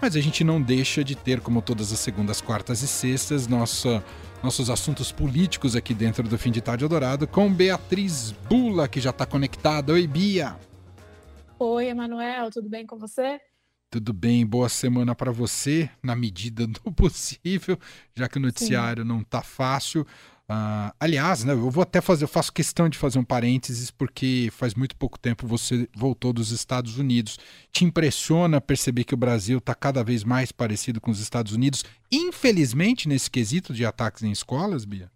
mas a gente não deixa de ter, como todas as segundas, quartas e sextas, nossa, nossos assuntos políticos aqui dentro do Fim de Tarde Eldorado com Beatriz Bula, que já está conectada. Oi, Bia! Oi, Emanuel, tudo bem com você? Tudo bem, boa semana para você, na medida do possível, já que o noticiário Sim. não está fácil. Uh, aliás, né, eu vou até fazer, eu faço questão de fazer um parênteses, porque faz muito pouco tempo você voltou dos Estados Unidos. Te impressiona perceber que o Brasil está cada vez mais parecido com os Estados Unidos, infelizmente, nesse quesito de ataques em escolas, Bia?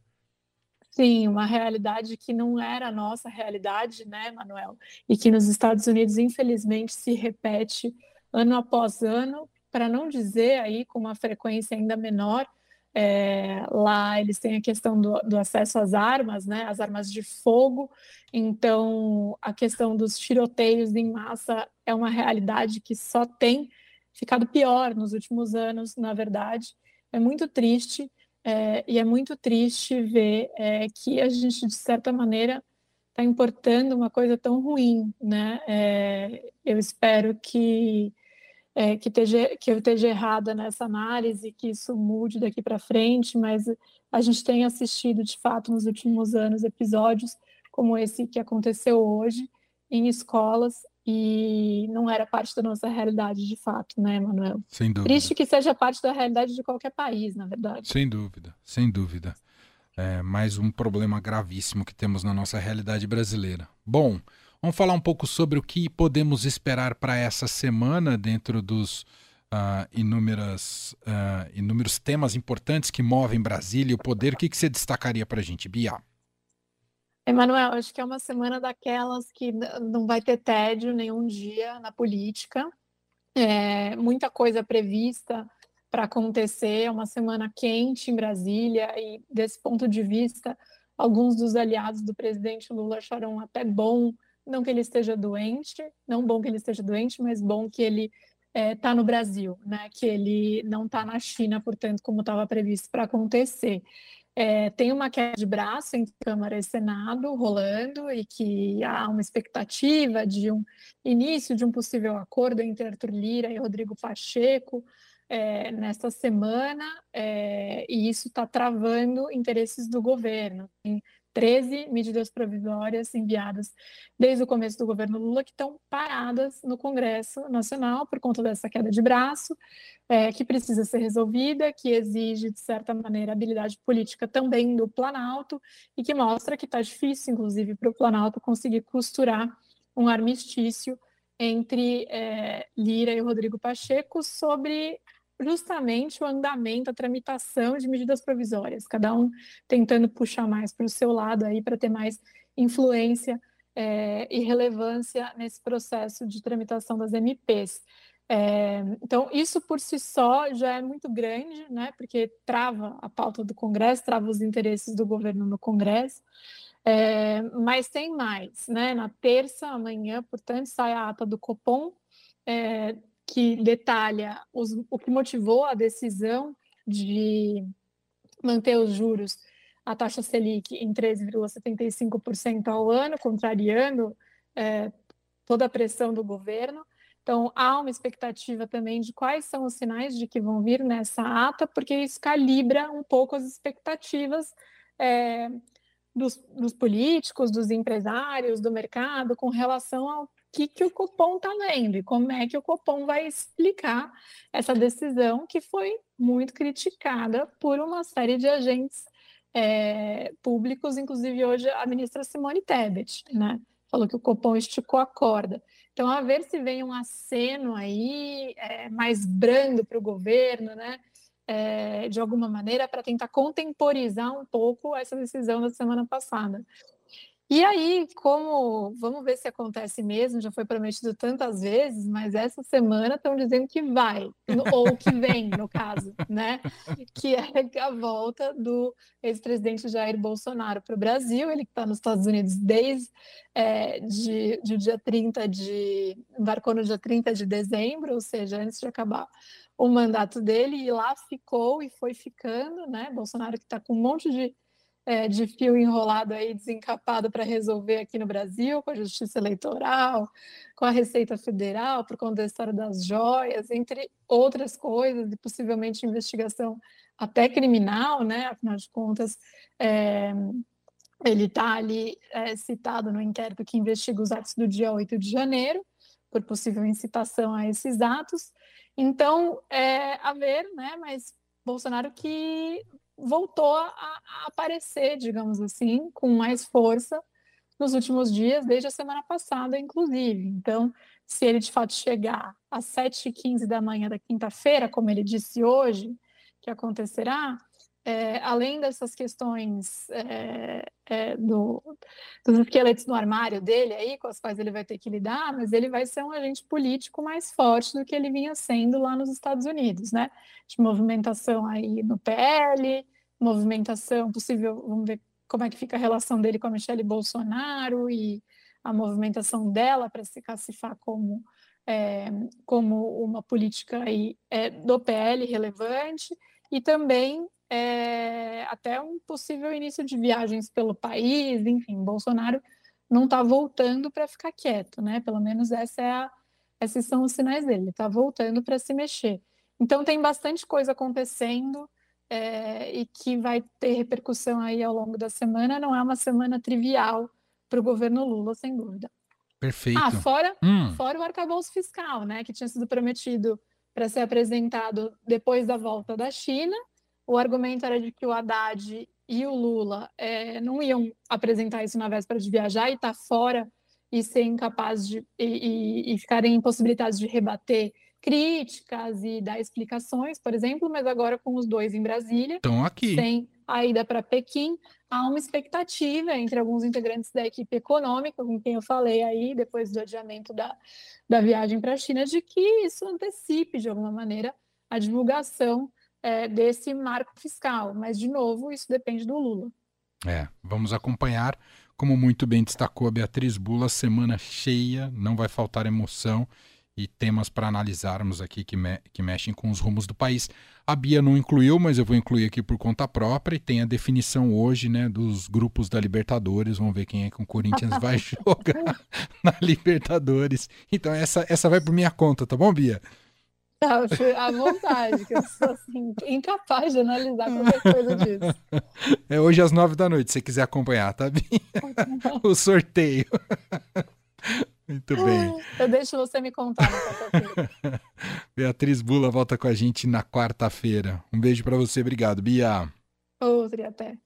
Sim, uma realidade que não era a nossa realidade, né, Manuel? E que nos Estados Unidos, infelizmente, se repete ano após ano, para não dizer aí com uma frequência ainda menor é, lá eles têm a questão do, do, acesso às armas, né, as armas de fogo. Então, a questão dos tiroteios em massa é uma realidade que só tem ficado pior nos últimos anos, na verdade. É muito triste é, e é muito triste ver é, que a gente, de certa maneira, está importando uma coisa tão ruim, né? É, eu espero que é, que, esteja, que eu esteja errada nessa análise, que isso mude daqui para frente, mas a gente tem assistido, de fato, nos últimos anos, episódios como esse que aconteceu hoje em escolas e não era parte da nossa realidade de fato, né, Manuel? Sem dúvida. Triste que seja parte da realidade de qualquer país, na verdade. Sem dúvida, sem dúvida. É mais um problema gravíssimo que temos na nossa realidade brasileira. Bom, Vamos falar um pouco sobre o que podemos esperar para essa semana dentro dos uh, inúmeras, uh, inúmeros temas importantes que movem Brasília e o poder. O que, que você destacaria para a gente, Bia? Emanuel, acho que é uma semana daquelas que não vai ter tédio nenhum dia na política. É, muita coisa prevista para acontecer. É uma semana quente em Brasília e, desse ponto de vista, alguns dos aliados do presidente Lula acharam até bom não que ele esteja doente, não bom que ele esteja doente, mas bom que ele está é, tá no Brasil, né? Que ele não está na China, portanto, como estava previsto para acontecer. É, tem uma queda de braço entre Câmara e Senado rolando e que há uma expectativa de um início de um possível acordo entre Arthur Lira e Rodrigo Pacheco é, nesta semana, é, e isso está travando interesses do governo. Tem 13 medidas provisórias enviadas desde o começo do governo Lula que estão paradas no Congresso Nacional por conta dessa queda de braço, é, que precisa ser resolvida, que exige, de certa maneira, habilidade política também do Planalto e que mostra que está difícil, inclusive, para o Planalto conseguir costurar um armistício entre é, Lira e Rodrigo Pacheco sobre justamente o andamento, a tramitação de medidas provisórias, cada um tentando puxar mais para o seu lado aí para ter mais influência é, e relevância nesse processo de tramitação das MPs. É, então, isso por si só já é muito grande, né, porque trava a pauta do Congresso, trava os interesses do governo no Congresso. É, mas tem mais, né? Na terça, amanhã, portanto, sai a ata do Copom, é, que detalha os, o que motivou a decisão de manter os juros, a taxa Selic, em 13,75% ao ano, contrariando é, toda a pressão do governo. Então, há uma expectativa também de quais são os sinais de que vão vir nessa ata, porque isso calibra um pouco as expectativas é, dos, dos políticos, dos empresários, do mercado, com relação ao que, que o Copom está lendo e como é que o Copom vai explicar essa decisão que foi muito criticada por uma série de agentes é, públicos, inclusive hoje a ministra Simone Tebet, né? Falou que o Copom esticou a corda. Então, a ver se vem um aceno aí é, mais brando para o governo, né? É, de alguma maneira, para tentar contemporizar um pouco essa decisão da semana passada. E aí, como vamos ver se acontece mesmo, já foi prometido tantas vezes, mas essa semana estão dizendo que vai, ou que vem, no caso, né? Que é a volta do ex-presidente Jair Bolsonaro para o Brasil, ele que está nos Estados Unidos desde é, de, de dia 30 de. embarcou no dia 30 de dezembro, ou seja, antes de acabar o mandato dele, e lá ficou e foi ficando, né? Bolsonaro que está com um monte de é, de fio enrolado aí, desencapado para resolver aqui no Brasil, com a Justiça Eleitoral, com a Receita Federal, por conta da história das joias, entre outras coisas, e possivelmente investigação até criminal, né? Afinal de contas, é, ele está ali é, citado no inquérito que investiga os atos do dia 8 de janeiro, por possível incitação a esses atos. Então, é, a ver, né? Mas Bolsonaro que voltou a, a aparecer, digamos assim, com mais força nos últimos dias, desde a semana passada, inclusive. Então, se ele de fato chegar às 7h15 da manhã da quinta-feira, como ele disse hoje, que acontecerá, é, além dessas questões é, é, do, dos esqueletos no armário dele aí, com as quais ele vai ter que lidar, mas ele vai ser um agente político mais forte do que ele vinha sendo lá nos Estados Unidos, né? De movimentação aí no PL, movimentação possível, vamos ver como é que fica a relação dele com a Michelle Bolsonaro e a movimentação dela para se classificar como é, como uma política aí, é, do PL relevante e também é, até um possível início de viagens pelo país, enfim, Bolsonaro não está voltando para ficar quieto, né? Pelo menos essa é a, esses são os sinais dele, está voltando para se mexer. Então tem bastante coisa acontecendo é, e que vai ter repercussão aí ao longo da semana. Não é uma semana trivial para o governo Lula, sem dúvida. Perfeito. Ah, fora, hum. fora o arcabouço fiscal, né? Que tinha sido prometido para ser apresentado depois da volta da China o argumento era de que o Haddad e o Lula é, não iam apresentar isso na véspera de viajar e estar tá fora e ser incapazes de e, e, e ficarem impossibilitados de rebater críticas e dar explicações, por exemplo, mas agora com os dois em Brasília, estão aqui, sem a ida para Pequim, há uma expectativa entre alguns integrantes da equipe econômica, com quem eu falei aí depois do adiamento da, da viagem para a China, de que isso antecipe de alguma maneira a divulgação é, desse marco fiscal. Mas, de novo, isso depende do Lula. É, vamos acompanhar. Como muito bem destacou a Beatriz Bula, semana cheia, não vai faltar emoção e temas para analisarmos aqui que, me que mexem com os rumos do país. A Bia não incluiu, mas eu vou incluir aqui por conta própria e tem a definição hoje né, dos grupos da Libertadores. Vamos ver quem é que o Corinthians vai jogar na Libertadores. Então essa, essa vai por minha conta, tá bom, Bia? Tá, à vontade, que eu sou assim, incapaz de analisar qualquer coisa disso. É hoje às nove da noite, se você quiser acompanhar, tá bem? o sorteio. Muito bem. Eu deixo você me contar. Beatriz Bula volta com a gente na quarta-feira. Um beijo para você, obrigado, Bia. Outro e até.